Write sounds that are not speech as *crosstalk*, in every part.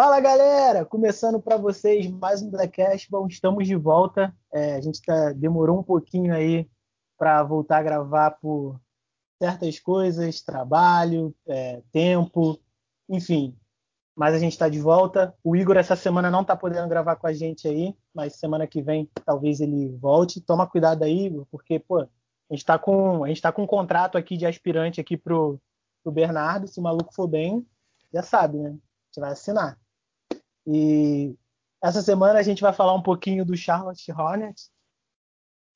Fala galera, começando para vocês mais um Blackcast. Bom, estamos de volta. É, a gente tá, demorou um pouquinho aí para voltar a gravar por certas coisas, trabalho, é, tempo, enfim. Mas a gente está de volta. O Igor essa semana não está podendo gravar com a gente aí, mas semana que vem talvez ele volte. Toma cuidado aí, Igor, porque pô, a gente está com a gente tá com um contrato aqui de aspirante aqui pro, pro Bernardo. Se o maluco for bem, já sabe, né? A gente vai assinar. E essa semana a gente vai falar um pouquinho do Charlotte Hornets.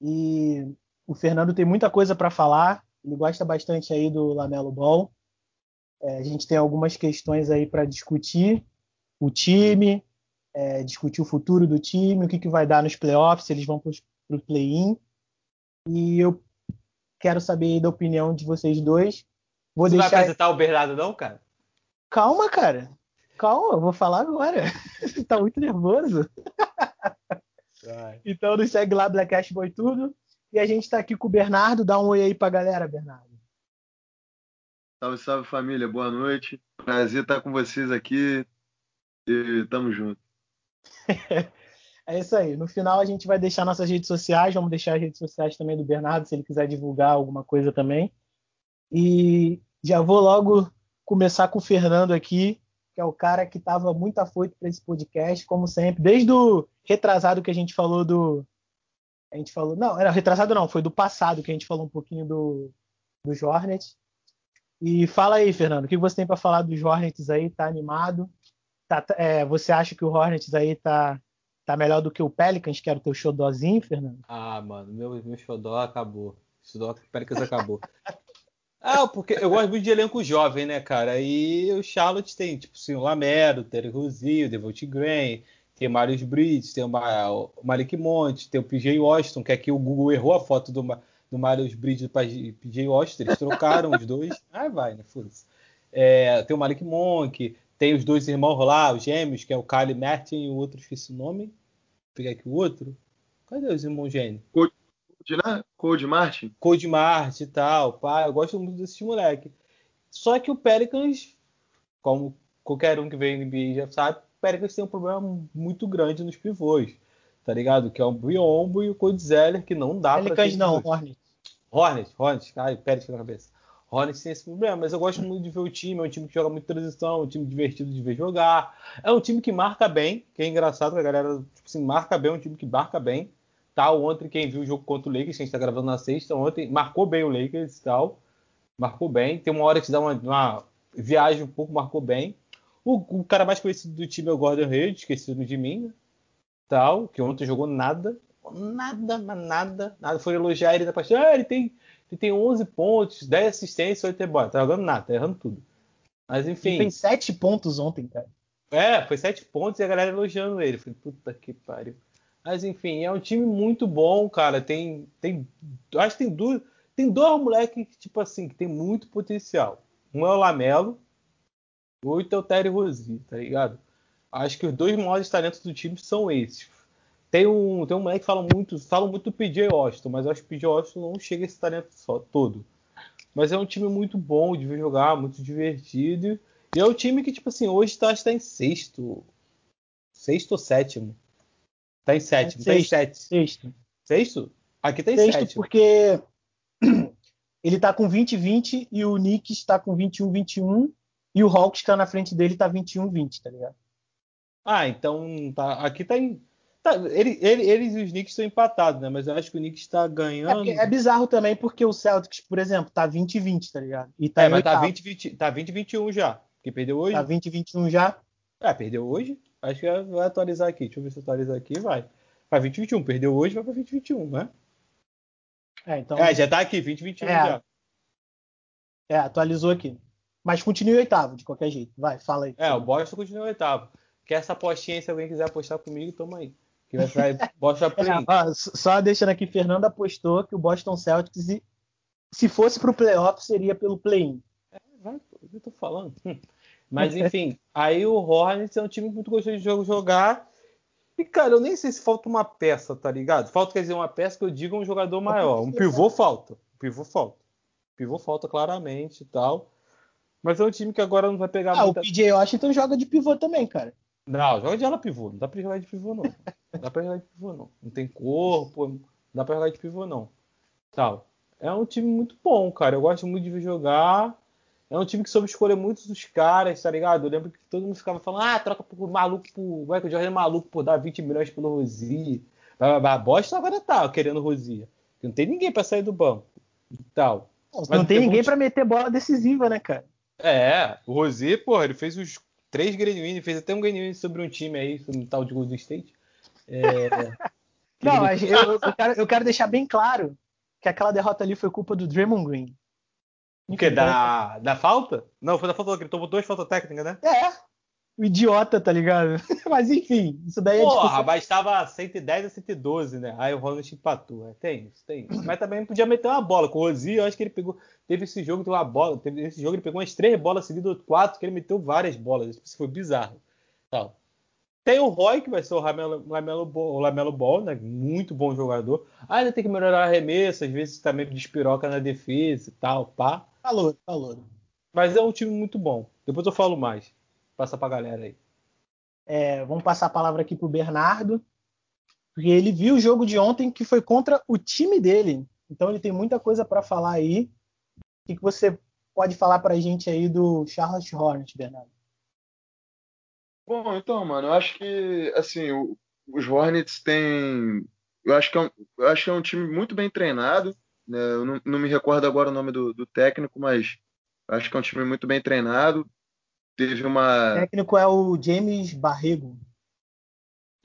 E o Fernando tem muita coisa para falar. Ele gosta bastante aí do Lamelo Ball. É, a gente tem algumas questões aí para discutir. O time, é, discutir o futuro do time, o que, que vai dar nos playoffs, se eles vão para o play-in. E eu quero saber da opinião de vocês dois. Vou Você deixar... vai apresentar o Bernardo, não, cara? Calma, cara. Calma, eu vou falar agora. *laughs* tá muito nervoso. então nos segue lá, Blackcast Boy Tudo. E a gente está aqui com o Bernardo. Dá um oi aí pra galera, Bernardo. Salve, salve família, boa noite. Prazer estar com vocês aqui e tamo junto. *laughs* é isso aí. No final a gente vai deixar nossas redes sociais, vamos deixar as redes sociais também do Bernardo, se ele quiser divulgar alguma coisa também. E já vou logo começar com o Fernando aqui, que é o cara que estava muito afoito para esse podcast, como sempre, desde o retrasado que a gente falou do. A gente falou. Não, era retrasado não, foi do passado que a gente falou um pouquinho do, do Hornets. E fala aí, Fernando, o que você tem para falar dos Hornets aí? Tá animado? Tá, é, você acha que o Hornets aí tá, tá melhor do que o Pelicans, que era o teu xodózinho, Fernando? Ah, mano, meu, meu xodó acabou. O xodó Pelicans acabou. *laughs* Ah, porque eu gosto muito de elenco jovem, né, cara? E o Charlotte tem, tipo, assim, o Lamero, o Terry Rozier, o Devontae Graham, tem o Marius Bridges, tem o, Malik Monte, tem o PJ Washington, que aqui o Google errou a foto do, do Marius Bridges para PJ Washington, eles trocaram os dois. *laughs* Ah, vai, né, foda-se. É, tem o Malik Monk, tem os dois irmãos lá, os gêmeos, que é o Kyle Martin e o outro, esqueci o nome. Vou pegar aqui o outro. Cadê os irmãos gêmeos? Né? Code Martin. Code Martin e tal. Pá, eu gosto muito desses moleque. Só que o Pelicans, como qualquer um que vem no NBA já sabe, o Pelicans tem um problema muito grande nos pivôs. Tá ligado? Que é o Biombo e o Code Zeller, que não dá Pelicans pra Pelicans não, Hornets. Hornets, Hornets. Ai, Pelicans na cabeça. Hornets tem esse problema, mas eu gosto muito de ver o time. É um time que joga muito transição, é um time divertido de ver jogar. É um time que marca bem, que é engraçado que a galera tipo assim, marca bem, é um time que marca bem tal. Ontem, quem viu o jogo contra o Lakers, que a gente está gravando na sexta, ontem marcou bem o Lakers e tal. Marcou bem. Tem uma hora que dá uma, uma viagem um pouco, marcou bem. O, o, cara mais conhecido do time é o Gordon Hayward, esquecido de mim, né? Tal, que ontem jogou nada. Nada, nada, nada. Foi elogiar ele na partida. Ah, ele tem, ele tem 11 pontos, 10 assistências, 8 rebotes. Tá jogando nada, tá errando tudo. Mas enfim. Ele tem 7 pontos ontem, cara. É, foi 7 pontos e a galera elogiando ele. Falei, puta que pariu. Mas enfim, é um time muito bom, cara. Tem, tem, acho que tem duas, tem dois moleques que tipo assim que tem muito potencial. Um é o Lamelo, o outro é o Terry Rozier, tá ligado? Acho que os dois maiores talentos do time são esses. Tem um, tem um moleque que fala muito, fala muito do PJ Washington, mas acho que o PJ Washington não chega a esse talento só todo. Mas é um time muito bom de jogar, muito divertido. E é um time que, tipo assim, hoje está tá em sexto. Sexto ou sétimo. Tá em sétimo. É tá em sete. Sexto. Sexto? Aqui tá em sexto, sétimo. porque *clears throat* ele tá com 20-20 e o Knicks está com 21-21 e o Hawks está na frente dele tá 21-20, tá ligado? Ah, então tá, aqui tá em. Tá, ele, ele, eles e os Knicks estão empatados, né? Mas eu acho que o Knicks está ganhando. É, é, bizarro também porque o Celtics, por exemplo, tá 20-20, tá ligado? E tá é, mas tá 20-21 tá 20, já. Que perdeu hoje? Tá 20-21 já? É, perdeu hoje. Acho que vai atualizar aqui. Deixa eu ver se atualiza aqui. Vai. Vai 2021. Perdeu hoje, vai para 2021, né? É, então. É, já tá aqui, 2021 é, já. É, atualizou aqui. Mas continua oitavo, de qualquer jeito. Vai, fala aí. É, o Boston continua em oitavo. Quer essa apostinha, se alguém quiser apostar comigo, toma aí. Que vai sair *laughs* Boston é, ó, Só deixando aqui, Fernando apostou que o Boston Celtics, se fosse pro playoff, seria pelo play-in. É, vai, eu tô falando. Mas enfim, aí o Hornets é um time muito gostoso de jogo jogar. E, cara, eu nem sei se falta uma peça, tá ligado? Falta, quer dizer, uma peça que eu diga um jogador maior. Um pivô falta. Um pivô falta. Um pivô falta claramente e tal. Mas é um time que agora não vai pegar ah, muita... o PJ Washington joga de pivô também, cara. Não, joga de ala pivô. Não dá pra jogar de pivô, não. Não dá pra jogar de pivô, não. Não tem corpo, não dá pra jogar de pivô, não. Tal. É um time muito bom, cara. Eu gosto muito de ver jogar. É um time que soube escolher muitos dos caras, tá ligado? Eu lembro que todo mundo ficava falando, ah, troca por maluco por. Vai que o Jorge é maluco por dar 20 milhões pelo Rosi. A Bosta agora tá querendo Rosia. Não tem ninguém para sair do banco e tal. Não, não tem ninguém para meter bola decisiva, né, cara? É, o Rosier, porra, ele fez os três game fez até um game sobre um time aí, sobre um tal de Golden State. É... *laughs* não, mas eu, eu, quero, eu quero deixar bem claro que aquela derrota ali foi culpa do Draymond Green. O quê? Da, da falta? Não, foi da falta que ele tomou duas faltas técnicas, né? É, o idiota, tá ligado? *laughs* Mas enfim, isso daí é Porra, mas tava 110 a 112, né? Aí o Ronald empatou. É, tem isso, tem isso. Mas também podia meter uma bola. Com o Rosi, eu acho que ele pegou. Teve esse jogo, teve uma bola. Teve esse jogo, ele pegou umas três bolas seguidas, quatro, que ele meteu várias bolas. Isso foi bizarro. Tal. Tem o Roy, que vai ser o Lamelo, Lamelo, Ball, o Lamelo Ball, né? Muito bom jogador. Ainda tem que melhorar a arremesso, às vezes também despiroca na defesa e tal, pá. Falou, falou. Mas é um time muito bom. Depois eu falo mais. Passa pra galera aí. É, vamos passar a palavra aqui pro Bernardo, porque ele viu o jogo de ontem que foi contra o time dele. Então ele tem muita coisa para falar aí. O que, que você pode falar pra gente aí do Charlotte Hornets, Bernardo? Bom, então, mano, eu acho que assim, o, os Hornets têm. Eu acho, que é um, eu acho que é um time muito bem treinado. Né? Eu não, não me recordo agora o nome do, do técnico, mas acho que é um time muito bem treinado teve uma. O técnico é o James Barrego.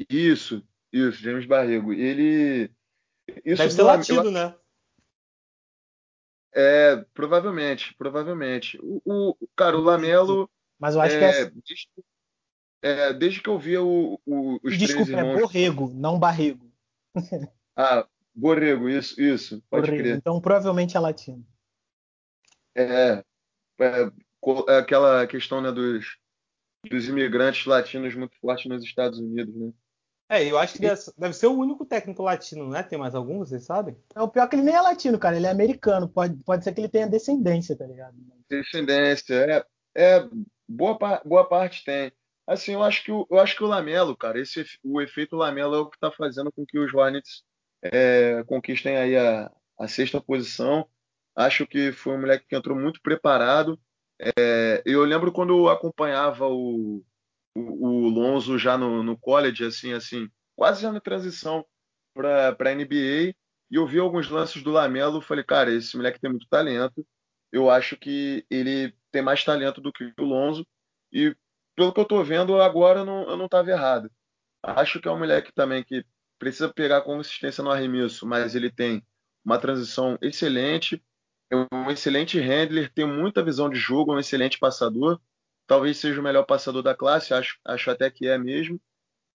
Isso, isso, James Barrego. Ele. Isso Deve ser latido, eu... né? É, provavelmente, provavelmente. O, o cara, o Lamelo. Mas eu acho é, que é. Desde, é, desde que eu via o, o, os Desculpa, três irmãos... é Borrego, não Barrego. ah, Borrego, isso, isso. Pode Borrego. crer. Então provavelmente é latino. É, é, é aquela questão né, dos, dos imigrantes latinos muito forte nos Estados Unidos, né? É, eu acho que deve ser o único técnico latino, né? Tem mais algum, vocês sabem? É, o pior é que ele nem é latino, cara. Ele é americano. Pode, pode ser que ele tenha descendência, tá ligado? Descendência, é. é boa, boa parte tem. Assim, eu acho que o, eu acho que o Lamelo, cara, esse, o efeito Lamelo é o que está fazendo com que os Hornets é, conquistem aí a, a sexta posição. Acho que foi um moleque que entrou muito preparado. É, eu lembro quando eu acompanhava o, o, o Lonzo já no, no college, assim, assim, quase já na transição para a NBA, e eu vi alguns lances do Lamelo, falei, cara, esse moleque tem muito talento. Eu acho que ele tem mais talento do que o Lonzo, e pelo que eu estou vendo agora, eu não estava errado. Acho que é um moleque também que precisa pegar consistência no arremesso, mas ele tem uma transição excelente, é um excelente handler, tem muita visão de jogo, é um excelente passador. Talvez seja o melhor passador da classe, acho, acho até que é mesmo.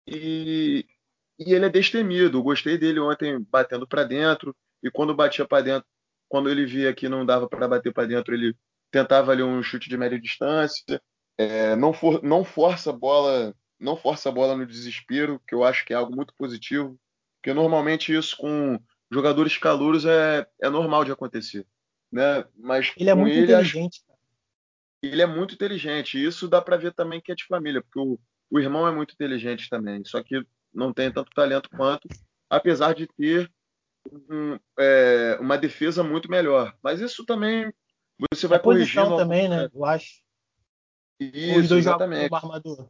E, e ele é destemido. Gostei dele ontem batendo para dentro. E quando batia para dentro, quando ele via que não dava para bater para dentro, ele tentava ali um chute de média distância. É, não, for, não força a bola, não força a bola no desespero, que eu acho que é algo muito positivo. Porque normalmente isso com jogadores calouros é, é normal de acontecer né? Mas ele é muito ele, inteligente. Acho... Ele é muito inteligente. E isso dá para ver também que é de família, porque o, o irmão é muito inteligente também. Só que não tem tanto talento quanto, apesar de ter um, é, uma defesa muito melhor. Mas isso também você vai corrigir. também, né? Eu acho. Isso, os dois exatamente. armador.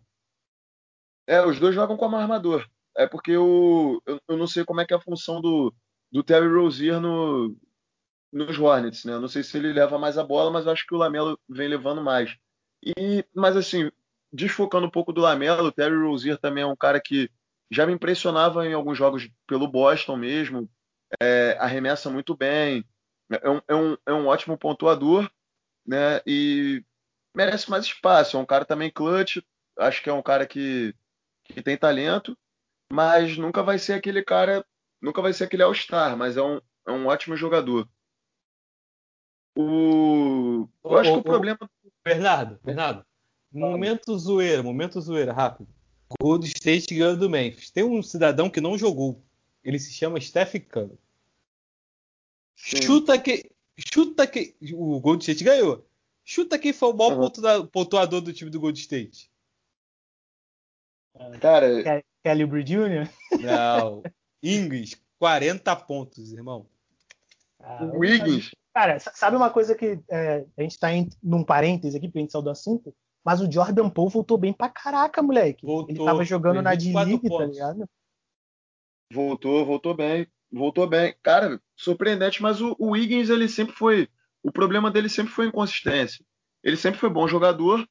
É, os dois jogam como armador. É porque o, eu, eu não sei como é que é a função do, do Terry Rozier no, nos Hornets, né? Eu não sei se ele leva mais a bola, mas eu acho que o Lamelo vem levando mais. E, mas assim, desfocando um pouco do Lamelo, o Terry Rozier também é um cara que já me impressionava em alguns jogos pelo Boston mesmo, é, arremessa muito bem, é um, é, um, é um ótimo pontuador, né? E merece mais espaço. É um cara também clutch, acho que é um cara que, que tem talento, mas nunca vai ser aquele cara, nunca vai ser aquele All-Star, mas é um, é um ótimo jogador. O... Eu acho que o problema. Bernardo, Bernardo. Momento zoeira, momento zoeira, rápido. Gold State ganhou do Memphis. Tem um cidadão que não jogou. Ele se chama Steph Curry. Sim. Chuta que. Chuta que. O Gold State ganhou. Chuta quem foi o maior uhum. pontuador do time do Gold State. Cara. Kelly Oubre Jr.? Não. *laughs* Ings, 40 pontos, irmão. Ah, o Wiggins. Cara, sabe uma coisa que é, a gente tá em, num parênteses aqui, pra gente sair do assunto? Mas o Jordan Poole voltou bem pra caraca, moleque. Voltou, Ele tava jogando na D-League, tá ligado? Voltou, voltou bem. Voltou bem. Cara, surpreendente, mas o, o Wiggins, ele sempre foi. O problema dele sempre foi inconsistência. Ele sempre foi bom jogador,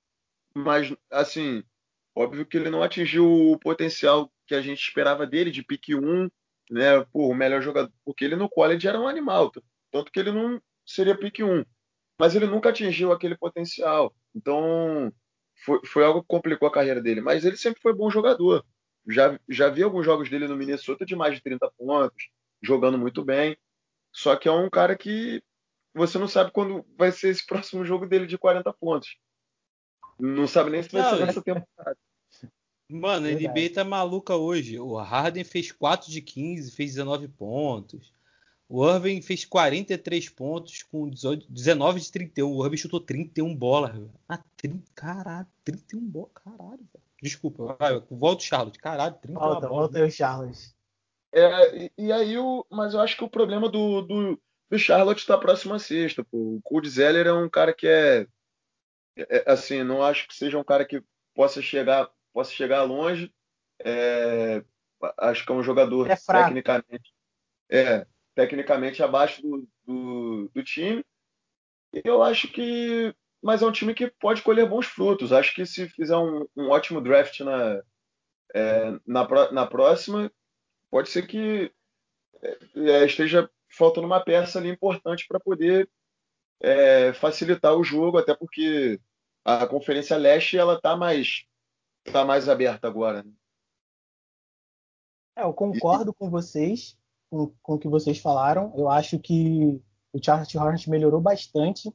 mas, assim, óbvio que ele não atingiu o potencial que a gente esperava dele, de pique 1, né? Pô, o melhor jogador. Porque ele no college era um animal. Tanto que ele não seria pique 1. Mas ele nunca atingiu aquele potencial. Então, foi, foi algo que complicou a carreira dele. Mas ele sempre foi bom jogador. Já, já vi alguns jogos dele no Minnesota de mais de 30 pontos, jogando muito bem. Só que é um cara que você não sabe quando vai ser esse *laughs* próximo jogo dele de 40 pontos. Não sabe nem se vai não, ser nessa temporada. Mano, a NBA tá maluca hoje. O Harden fez 4 de 15, fez 19 pontos. O Irving fez 43 pontos com 19 de 31. O Irving chutou 31 bolas. Ah, 30, caralho, 31 bolas. Caralho, velho. Desculpa, vai, volta o Charlotte. Caralho, 31 volta, bolas. Volta aí o Charlotte. É, e, e, aí, o, mas eu acho que o problema do, do, do Charlotte está próximo à sexta. Pô. O Cody Zeller é um cara que é, é, Assim, não acho que seja um cara que possa chegar, possa chegar longe. É, acho que é um jogador é tecnicamente. É, tecnicamente abaixo do, do, do time. E eu acho que. Mas é um time que pode colher bons frutos. Acho que se fizer um, um ótimo draft na, é, na, na próxima, pode ser que é, esteja faltando uma peça ali importante para poder é, facilitar o jogo, até porque a Conferência Leste ela está mais, tá mais aberta agora. Né? É, eu concordo e... com vocês com, com o que vocês falaram. Eu acho que o Charlotte Hornets melhorou bastante.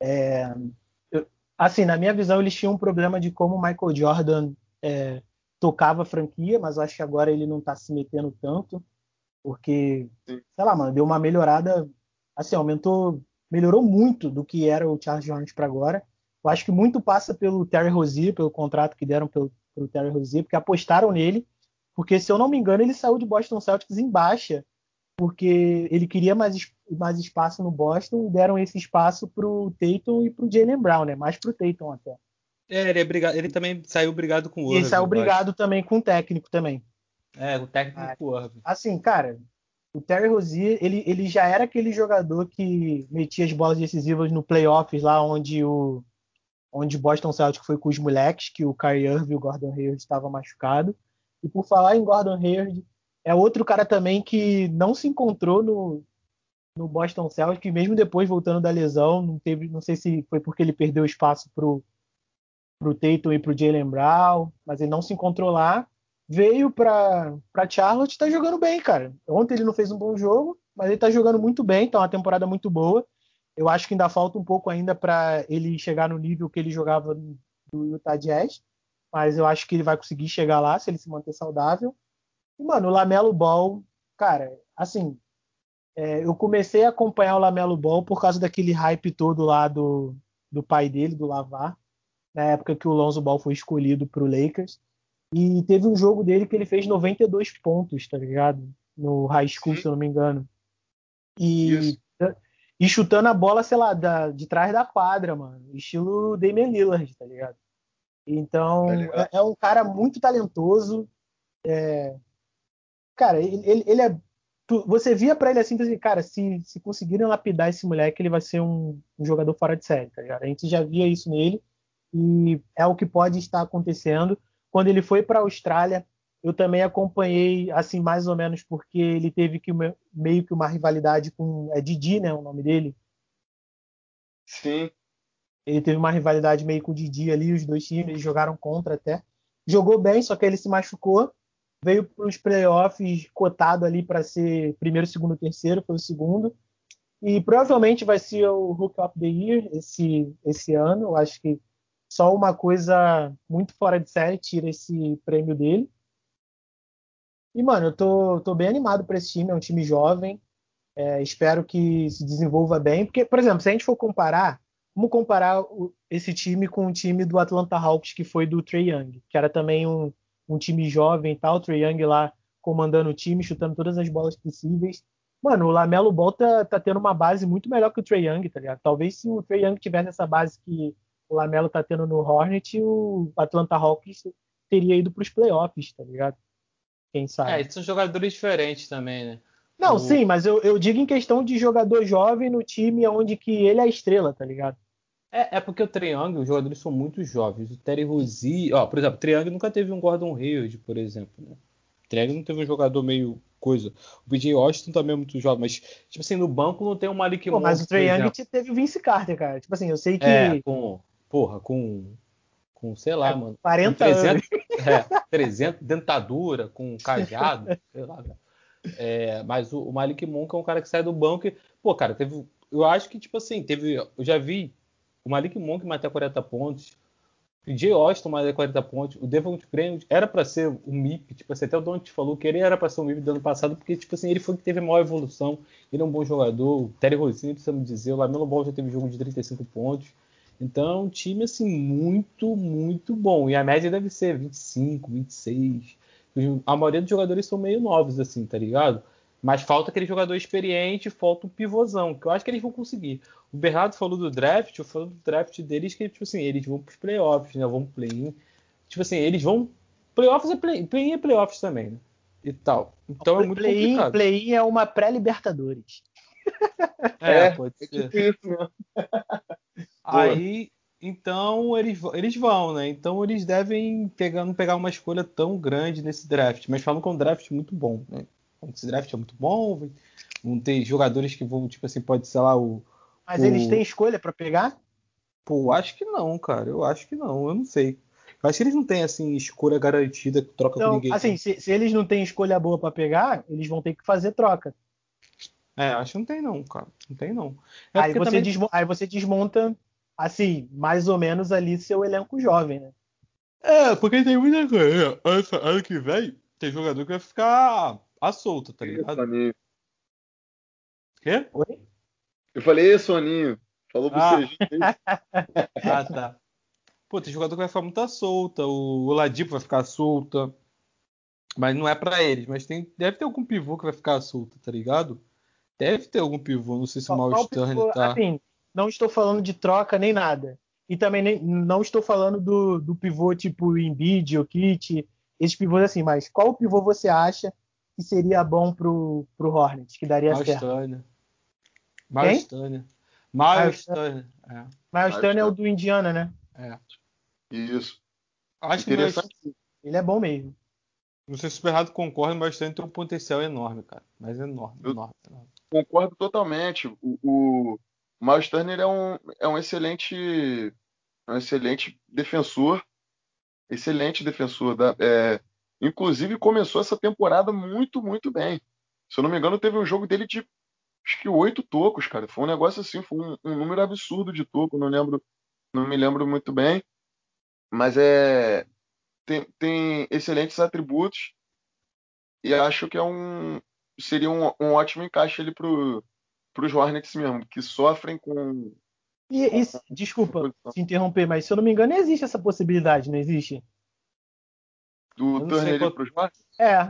É, eu, assim, na minha visão, eles tinham um problema de como o Michael Jordan é, tocava a franquia, mas eu acho que agora ele não está se metendo tanto, porque, sei lá, mano, deu uma melhorada, assim, aumentou, melhorou muito do que era o Charles Hornets para agora. Eu acho que muito passa pelo Terry Rozier, pelo contrato que deram pelo, pelo Terry Rozier, porque apostaram nele porque, se eu não me engano, ele saiu de Boston Celtics em baixa, porque ele queria mais, mais espaço no Boston e deram esse espaço para o Tatum e para o Jalen Brown, né? Mais para o Tatum até. É, ele, é brigado, ele também saiu brigado com o Irving. Ele saiu brigado também com o técnico também. É, o técnico ah, com o Irving. Assim, cara, o Terry Rozier, ele, ele já era aquele jogador que metia as bolas decisivas no playoffs lá onde o onde Boston Celtics foi com os moleques, que o Kyrie Irving e o Gordon Hayward estavam machucados. E por falar em Gordon Hayward, é outro cara também que não se encontrou no, no Boston Celtics, mesmo depois voltando da lesão, não teve, não sei se foi porque ele perdeu espaço pro pro Tatum e pro Jalen Brown, mas ele não se encontrou lá. Veio para para Charlotte, está jogando bem, cara. Ontem ele não fez um bom jogo, mas ele está jogando muito bem, tá uma temporada muito boa. Eu acho que ainda falta um pouco ainda para ele chegar no nível que ele jogava do Utah Jazz, mas eu acho que ele vai conseguir chegar lá se ele se manter saudável. E, mano, o Lamelo Ball, cara, assim, é, eu comecei a acompanhar o Lamelo Ball por causa daquele hype todo lá do, do pai dele, do Lavar, na época que o Lonzo Ball foi escolhido pro Lakers. E teve um jogo dele que ele fez 92 pontos, tá ligado? No high school, Sim. se eu não me engano. E, e chutando a bola, sei lá, da, de trás da quadra, mano. Estilo Damian Lillard, tá ligado? Então, tá é, é, um cara muito talentoso. É... Cara, ele, ele, é. Você via para ele assim, assim, cara, se, se conseguirem lapidar esse moleque, ele vai ser um, um jogador fora de série, tá ligado? A gente já via isso nele e é o que pode estar acontecendo. Quando ele foi para a Austrália, eu também acompanhei, assim, mais ou menos, porque ele teve que meio que uma rivalidade com. É Didi, né? O nome dele. Sim. Ele teve uma rivalidade meio com o Didi ali, os dois times jogaram contra até. Jogou bem, só que ele se machucou. Veio para os playoffs cotado ali para ser primeiro, segundo, terceiro, foi o segundo. E provavelmente vai ser o Hook of the Year esse, esse ano. Eu acho que só uma coisa muito fora de série tira esse prêmio dele. E, mano, eu tô, tô bem animado para esse time, é um time jovem. É, espero que se desenvolva bem. Porque, por exemplo, se a gente for comparar Vamos comparar esse time com o time do Atlanta Hawks, que foi do Trey Young, que era também um, um time jovem e tal, o Trae Young lá comandando o time, chutando todas as bolas possíveis. Mano, o Lamelo Ball tá, tá tendo uma base muito melhor que o Trae Young, tá ligado? Talvez se o Trae Young tivesse essa base que o Lamelo tá tendo no Hornet, o Atlanta Hawks teria ido pros playoffs, tá ligado? Quem sabe? É, são jogadores diferentes também, né? Não, o... sim, mas eu, eu, digo em questão de jogador jovem no time onde que ele é a estrela, tá ligado? É, é porque o Triangle, os jogadores são muito jovens. O Terry Rozier, ó, por exemplo, o Triangle nunca teve um Gordon Hayward, por exemplo, né? O Triangle não teve um jogador meio coisa. O BJ Washington também é muito jovem, mas, tipo assim, no banco não tem o Malik Monk. Mas o Triangle teve o Vince Carter, cara. Tipo assim, eu sei que. É, com. Porra, com. Com, sei lá, é, mano. 40 300, anos. *laughs* É, 300, dentadura, com cajado, sei lá, cara. É, mas o, o, Malik Monk é um cara que sai do banco e, pô, cara, teve. Eu acho que, tipo assim, teve. Eu já vi o Malik Monk matar 40 pontos. O Jay Austin matar 40 pontos. O Devon Graham era para ser o MIP. Tipo assim, até o Don't falou que ele era para ser o MIP do ano passado, porque, tipo assim, ele foi que teve a maior evolução. Ele é um bom jogador. O Terry Rosinha, precisamos dizer. O Lamelo Ball já teve jogo de 35 pontos. Então é um time, assim, muito, muito bom. E a média deve ser 25, 26. A maioria dos jogadores são meio novos, assim, tá ligado? Mas falta aquele jogador experiente, falta um pivôzão, que eu acho que eles vão conseguir. O Bernardo falou do draft, eu falo do draft deles, que, tipo assim, eles vão pros playoffs, né? Vão play-in. Tipo assim, eles vão. Playoffs é play-in play é playoffs também, né? E tal. Então é muito play complicado. Play-in é uma pré-Libertadores. É, é, pode é ser. É Aí, então eles, eles vão, né? Então eles devem pegar, não pegar uma escolha tão grande nesse draft, mas falam que é um draft muito bom, né? Esse draft é muito bom, vão ter jogadores que vão, tipo assim, pode ser lá o. Mas o... eles têm escolha para pegar? Pô, acho que não, cara. Eu acho que não, eu não sei. Eu acho que eles não têm, assim, escolha garantida, troca então, com ninguém. Assim, se, se, eles não têm escolha boa para pegar, eles vão ter que fazer troca. É, acho que não tem não, cara. Não tem não. É aí, você também... desmonta, aí você desmonta assim, mais ou menos ali seu elenco jovem, né? É, porque tem muita coisa. Ano, ano que vem, tem jogador que vai ficar à solta, tá ligado? Soninho. Quê? Oi? Eu falei, Soninho. Falou pro ah. *laughs* *laughs* ah, tá. Pô, tem jogador que vai ficar muito à solta. O Oladipo vai ficar solta. Mas não é para eles. Mas tem, deve ter algum pivô que vai ficar solto, tá ligado? Deve ter algum pivô. Não sei se o Miles Turner tá. Assim, não estou falando de troca nem nada. E também nem, não estou falando do, do pivô tipo Embiid, Kit, esses pivôs assim. Mas qual pivô você acha que seria bom pro, pro Hornets, que daria Miles certo? Turner. Miles Turner. Miles Turner. É. Miles Turner é o do Indiana, né? É. Isso. Acho que Miles... ele é bom mesmo. Não sei se o Superrado concorda, mas tem um potencial enorme, cara. Mas enorme, enorme, enorme. Concordo totalmente. O, o Miles Turner é um, é um excelente um excelente defensor. Excelente defensor. Da, é, Inclusive, começou essa temporada muito, muito bem. Se eu não me engano, teve um jogo dele de acho que oito tocos, cara. Foi um negócio assim, foi um, um número absurdo de toco, não lembro, não me lembro muito bem. Mas é tem, tem excelentes atributos e acho que é um seria um, um ótimo encaixe ali pro para os Hornets mesmo, que sofrem com. E, e, desculpa te interromper, mas se eu não me engano, existe essa possibilidade, não existe? Do Turner para os Marcos? É.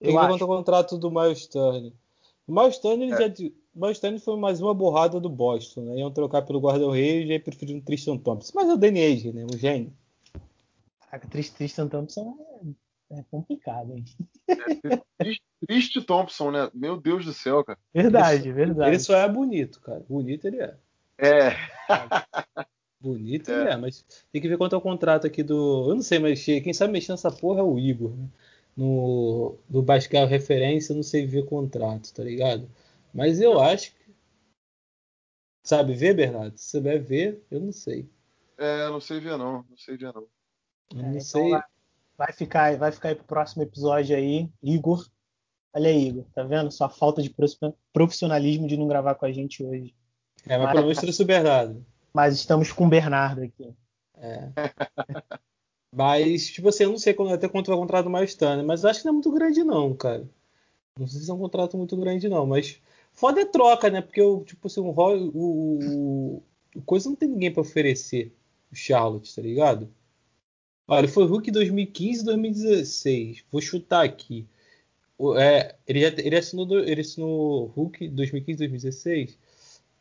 Tem que contar o contrato do Miles Turner. O Miles Turner, é. já, o Miles Turner foi mais uma borrada do Boston, né? Iam trocar pelo Gordon Reis e preferiram o Tristan Thompson. Mas é o Danny Age, né? O gênio. Caraca, Tristan Thompson é, é complicado, hein? É, triste Thompson, né? Meu Deus do céu, cara. Verdade, verdade. Ele só é bonito, cara. Bonito ele é. É. Bonito é. é, mas tem que ver quanto é o contrato aqui do. Eu não sei mexer. Quem sabe mexer nessa porra é o Igor. Né? No, do Bascar Referência, eu não sei ver contrato, tá ligado? Mas eu acho que. Sabe ver, Bernardo? Se você vai ver, eu não sei. É, não sei ver não. Não sei ver não. Eu não é, então sei. Vai, ficar, vai ficar aí pro próximo episódio aí, Igor. Olha aí, Igor, tá vendo? Sua falta de profissionalismo de não gravar com a gente hoje. É, mas, mas... pelo menos trouxe o Bernardo mas estamos com o Bernardo aqui. É. *laughs* mas, tipo assim, eu não sei até quanto vai o contrato do Maestano, mas acho que não é muito grande, não, cara. Não sei se é um contrato muito grande, não, mas foda é troca, né? Porque tipo assim, o, o, o, o coisa não tem ninguém para oferecer o Charlotte, tá ligado? Olha, ele foi Hulk 2015 e 2016. Vou chutar aqui. É, ele, já, ele, assinou, ele assinou Hulk 2015 2016.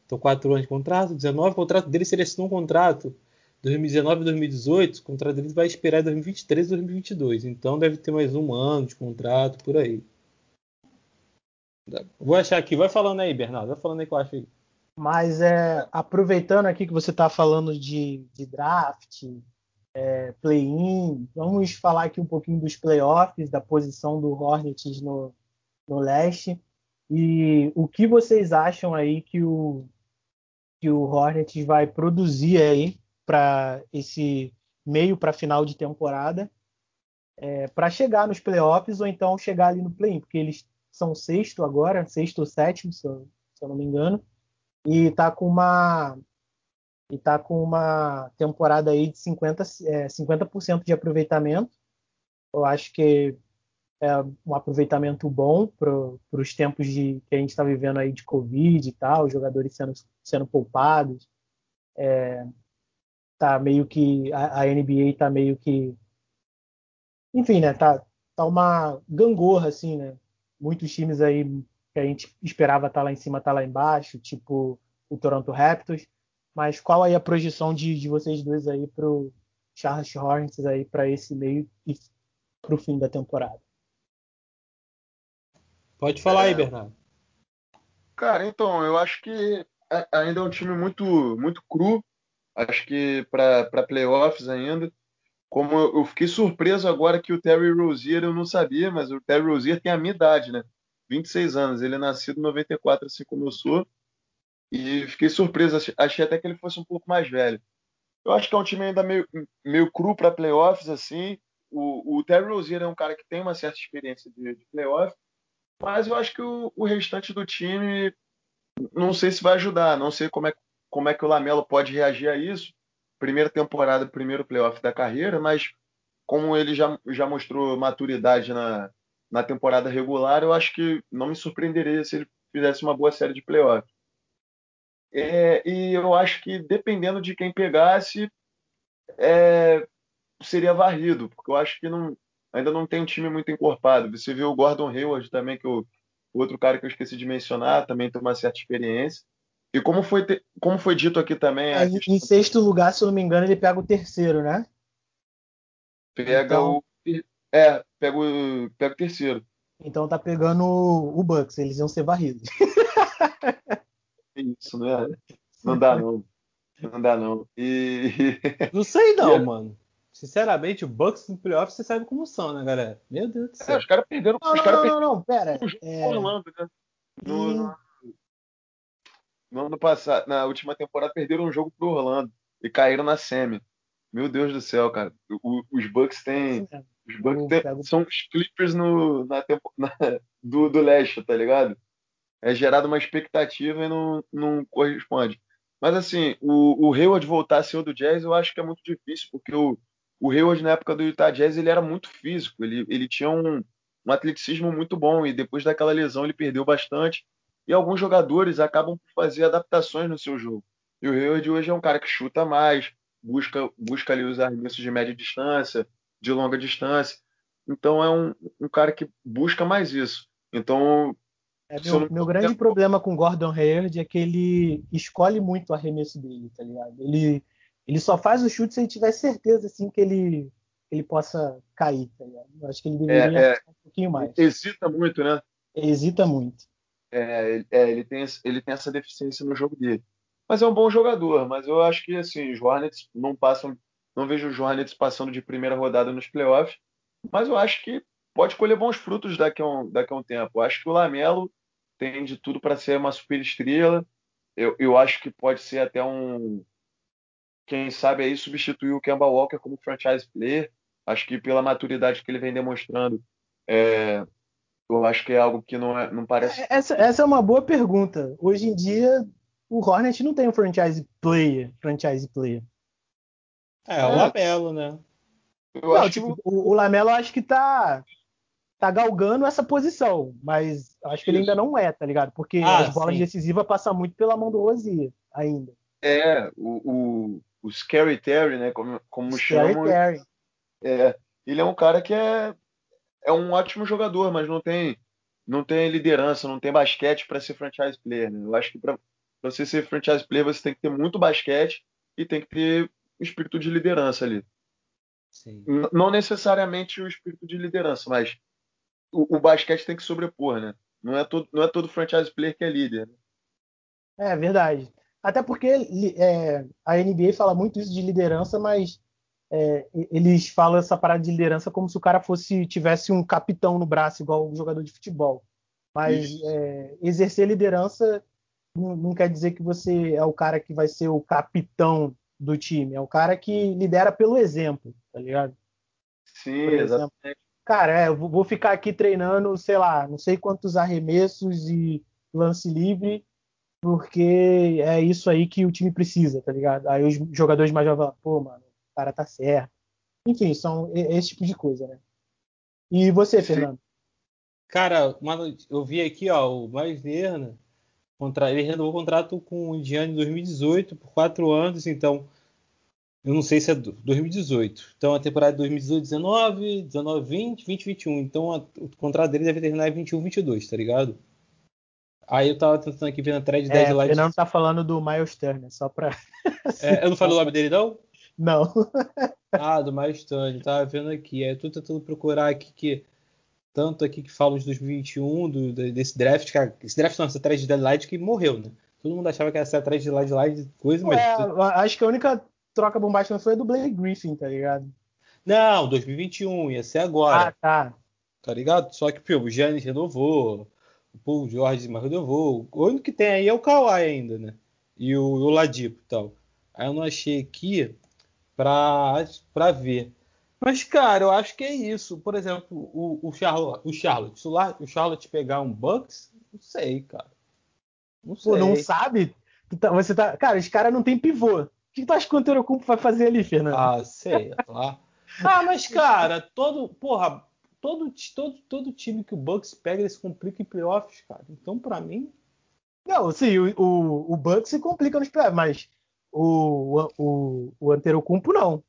Então, 4 anos de contrato, 19. O contrato dele, se ele assinou um contrato 2019 e 2018, o contrato dele vai esperar em 2023 e 2022. Então, deve ter mais um ano de contrato por aí. Vou achar aqui. Vai falando aí, Bernardo. Vai falando aí que eu acho aí. Mas é, aproveitando aqui que você está falando de, de draft, é, play-in, vamos falar aqui um pouquinho dos playoffs, da posição do Hornets no, no leste. E o que vocês acham aí que o, que o Hornets vai produzir aí para esse meio para final de temporada é, para chegar nos playoffs ou então chegar ali no play-in, porque eles são sexto agora, sexto ou sétimo, se eu, se eu não me engano, e está com uma e tá com uma temporada aí de 50, é, 50% de aproveitamento. Eu acho que é um aproveitamento bom para os tempos de, que a gente está vivendo aí de Covid e tal, os jogadores sendo, sendo poupados. É, tá meio que a, a NBA está meio que enfim, né, tá, tá uma gangorra assim, né? muitos times aí que a gente esperava estar tá lá em cima, tá lá embaixo, tipo o Toronto Raptors. Mas qual aí a projeção de, de vocês dois aí para o Charles Hornets aí para esse meio e para o fim da temporada? Pode falar é... aí, Bernardo. Cara, então eu acho que ainda é um time muito muito cru. Acho que para playoffs ainda. Como eu fiquei surpreso agora que o Terry Rozier eu não sabia, mas o Terry Rozier tem a minha idade, né? 26 anos. Ele é nascido em 94, assim como eu sou. E fiquei surpreso. Achei até que ele fosse um pouco mais velho. Eu acho que é um time ainda meio, meio cru para playoffs, assim. O, o Terry Rozier é um cara que tem uma certa experiência de, de playoff, mas eu acho que o, o restante do time não sei se vai ajudar. Não sei como é, como é que o Lamelo pode reagir a isso primeira temporada, primeiro playoff da carreira, mas como ele já, já mostrou maturidade na, na temporada regular, eu acho que não me surpreenderia se ele fizesse uma boa série de playoffs. É, e eu acho que dependendo de quem pegasse, é, seria varrido, porque eu acho que não, ainda não tem um time muito encorpado. Você viu o Gordon Hayward também, que o outro cara que eu esqueci de mencionar, também tem uma certa experiência. E como foi, te... como foi dito aqui também. Questão... Em sexto lugar, se eu não me engano, ele pega o terceiro, né? Pega então... o. É, pega o, pega o terceiro. Então tá pegando o Bucks, eles iam ser varridos. *laughs* Isso, não é? Não dá, não. Não dá, não. E. *laughs* Não sei, não, e... mano. Sinceramente, o Bucks no playoff você sabe como são, né, galera? Meu Deus do céu. É, os caras perderam. Não, os não, cara não, não, não, pera. É... Orlando, né? No, no, no ano passado, na última temporada, perderam um jogo pro Orlando e caíram na semi. Meu Deus do céu, cara. O, os Bucks têm. Os Bucks têm, são os Clippers no, na, na, do, do leste, tá ligado? É gerado uma expectativa e não, não corresponde. Mas assim, o, o Hayward voltar a ser o do Jazz, eu acho que é muito difícil, porque o, o Hayward na época do Utah Jazz ele era muito físico, ele, ele tinha um, um atleticismo muito bom e depois daquela lesão ele perdeu bastante e alguns jogadores acabam por fazer adaptações no seu jogo. E o Hayward hoje é um cara que chuta mais, busca, busca ali os arremessos de média distância, de longa distância. Então é um, um cara que busca mais isso. Então. É, meu, não... meu grande problema com Gordon Hayward é que ele escolhe muito o arremesso dele, tá ligado? Ele, ele só faz o chute se ele tiver certeza assim, que ele, ele possa cair, tá ligado? Eu acho que ele deveria é, é, um pouquinho mais. Hesita muito, né? Hesita muito. É, é, ele, tem, ele tem essa deficiência no jogo dele. Mas é um bom jogador, mas eu acho que assim, os Hornets não passam, não vejo os Hornets passando de primeira rodada nos playoffs, mas eu acho que pode colher bons frutos daqui a um, daqui a um tempo. Eu acho que o Lamelo tem de tudo para ser uma super estrela. Eu, eu acho que pode ser até um, quem sabe aí substituir o Kemba Walker como franchise player. Acho que pela maturidade que ele vem demonstrando, é, eu acho que é algo que não, é, não parece. É, essa, essa é uma boa pergunta. Hoje em dia, o Hornet não tem um franchise player. Franchise player. É, é o Lamelo, né? Eu não, tipo, que... o, o Lamelo acho que tá, tá galgando essa posição, mas acho que ele ainda não é, tá ligado? Porque ah, as bolas sim. decisivas passam muito pela mão do Rozier ainda. É, o, o, o Scary Terry, né? Como, como Scary chamam. Terry. É, ele é um cara que é, é um ótimo jogador, mas não tem, não tem liderança, não tem basquete para ser franchise player. Né? Eu acho que para você ser franchise player, você tem que ter muito basquete e tem que ter um espírito de liderança ali. Sim. Não necessariamente o espírito de liderança, mas o, o, basquete tem que sobrepor, né? Não é todo, não é todo franchise player que é líder. Né? É verdade. Até porque é, a NBA fala muito isso de liderança, mas é, eles falam essa parada de liderança como se o cara fosse tivesse um capitão no braço, igual um jogador de futebol. Mas é, exercer liderança não, não, quer dizer que você é o cara que vai ser o capitão do time. É o cara que lidera pelo exemplo, tá ligado? Sim, exatamente. Cara, é, eu vou ficar aqui treinando, sei lá, não sei quantos arremessos e lance livre, porque é isso aí que o time precisa, tá ligado? Aí os jogadores mais jovens falam, pô, mano, o cara tá certo. Enfim, são esse tipo de coisa, né? E você. Fernando? Cara, mano, eu vi aqui, ó, o Mais Lerna, ele renovou o contrato com o Indiana em 2018 por quatro anos, então eu não sei se é 2018. Então a temporada de 2018, 19, 19, 20, 20, 21. Então a, o contrato dele deve terminar em 21, 22, tá ligado? Aí eu tava tentando aqui ver na thread é, 10 de live. não tá falando do Miles Turner, só pra. *laughs* é, eu não falei o nome dele, não? Não. *laughs* ah, do Miles Turner, tava vendo aqui. Aí eu tô tentando procurar aqui que. Tanto aqui que falam de 2021, do, desse draft, cara. Esse draft não, essa thread de deadline que morreu, né? Todo mundo achava que essa thread de deadline coisa, mas. É, acho que a única troca bombástica foi a do Blake Griffin, tá ligado? Não, 2021, ia ser agora. Ah, tá. Tá ligado? Só que, pô, o Giannis renovou, o Paul George mais renovou. O único que tem aí é o Kawhi ainda, né? E o, o Ladipo e tal. Aí eu não achei aqui pra, pra ver. Mas, cara, eu acho que é isso. Por exemplo, o, o Charlotte, o Charlotte, se o Charlotte pegar um Bucks, não sei, cara. Não sei. Pô, não sabe? Tá, você tá, cara, os caras não tem pivô que tu acha que o Antetokounmpo vai fazer ali, Fernando? Ah, sei lá. *laughs* ah, mas cara, todo, porra, todo, todo, todo time que o Bucks pega, ele se complica em playoffs, cara. Então, para mim... Não, sim, o, o, o Bucks se complica nos playoffs, mas o, o, o Antetokounmpo não.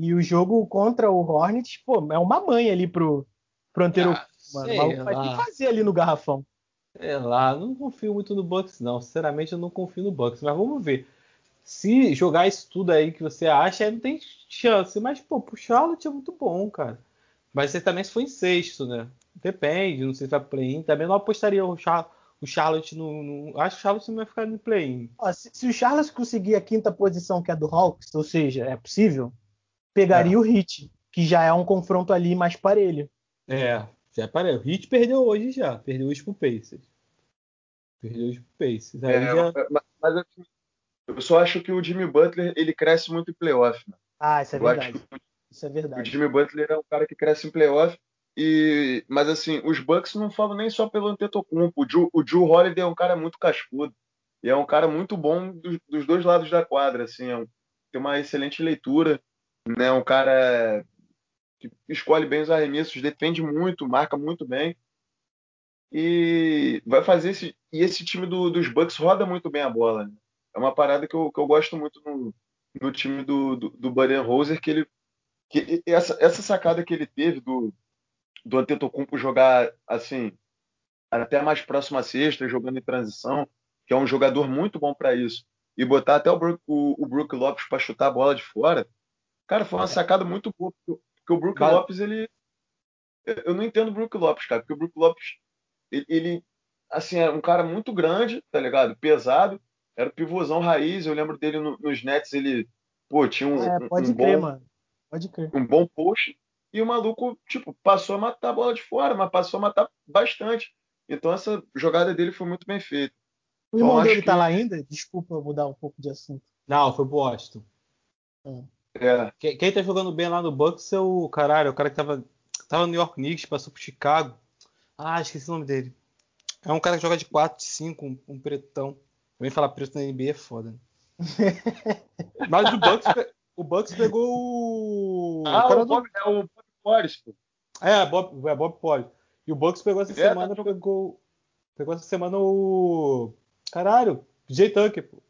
E o jogo contra o Hornets, pô, é uma mãe ali pro, pro Antetokounmpo, ah, mano. O maluco vai ter que fazer ali no garrafão. Sei lá, não confio muito no Bucks, não. Sinceramente, eu não confio no Bucks, mas vamos ver se jogar isso tudo aí que você acha, aí não tem chance. Mas, pô, pro Charlotte é muito bom, cara. Mas você também se foi em sexto, né? Depende, não sei se vai play-in. Também não apostaria o, Char o Charlotte no, no, Acho que o Charlotte não vai ficar no play-in. Se, se, o Charlotte conseguir a quinta posição, que é do Hawks, ou seja, é possível, pegaria é. o Hit, que já é um confronto ali mais parelho. É, já é parelho. O Hit perdeu hoje já. Perdeu hoje pro Pacers. Perdeu hoje pro Pacers. Aí é, já... mas, mas assim, eu só acho que o Jimmy Butler ele cresce muito em playoff. Né? Ah, isso é eu verdade. Isso é verdade. O Jimmy Butler é um cara que cresce em playoff. E, mas assim, os Bucks não falam nem só pelo Antetokounmpo. O Drew, o Drew Holiday é um cara muito cascudo. E é um cara muito bom dos, dos dois lados da quadra. Assim, é um, tem uma excelente leitura. Né? Um cara que escolhe bem os arremessos, defende muito, marca muito bem. E vai fazer esse. E esse time do, dos Bucks roda muito bem a bola. Né? É uma parada que eu, que eu gosto muito no, no time do, do, do Budenholzer, que ele. Que essa, essa sacada que ele teve do, do Antetokounmpo jogar assim até mais próximo à sexta, jogando em transição, que é um jogador muito bom para isso, e botar até o Brook, o, o Brook Lopes para chutar a bola de fora, cara, foi uma sacada muito boa, porque, o Brook Lopes, ele. Eu não entendo o Brook Lopes, cara, porque o Brook Lopes, ele, ele assim, é um cara muito grande, tá ligado? Pesado, era o pivôzão raiz. Eu lembro dele no, nos Nets, ele pô, tinha um. É, pode um crer, bom, mano. Pode crer. Um bom post. E o maluco, tipo, passou a matar a bola de fora, mas passou a matar bastante. Então essa jogada dele foi muito bem feita. O irmão então, dele tá que... lá ainda? Desculpa mudar um pouco de assunto. Não, foi Boston. É. é. Quem, quem tá jogando bem lá no Bucks é o caralho, o cara que tava, tava no New York Knicks, passou pro Chicago. Ah, esqueci o nome dele. É um cara que joga de 4, de 5, um, um pretão. Também falar preço na NBA é foda. Né? *laughs* Mas o Bucks, o Bucks pegou o. Ah, o, Bob, do... é o Bob Porres, pô. É, Bob, é Bob Porres. E o Bucks pegou essa é, semana, tá pegou. Pegou essa semana o. Caralho, PJ Tucker, pô.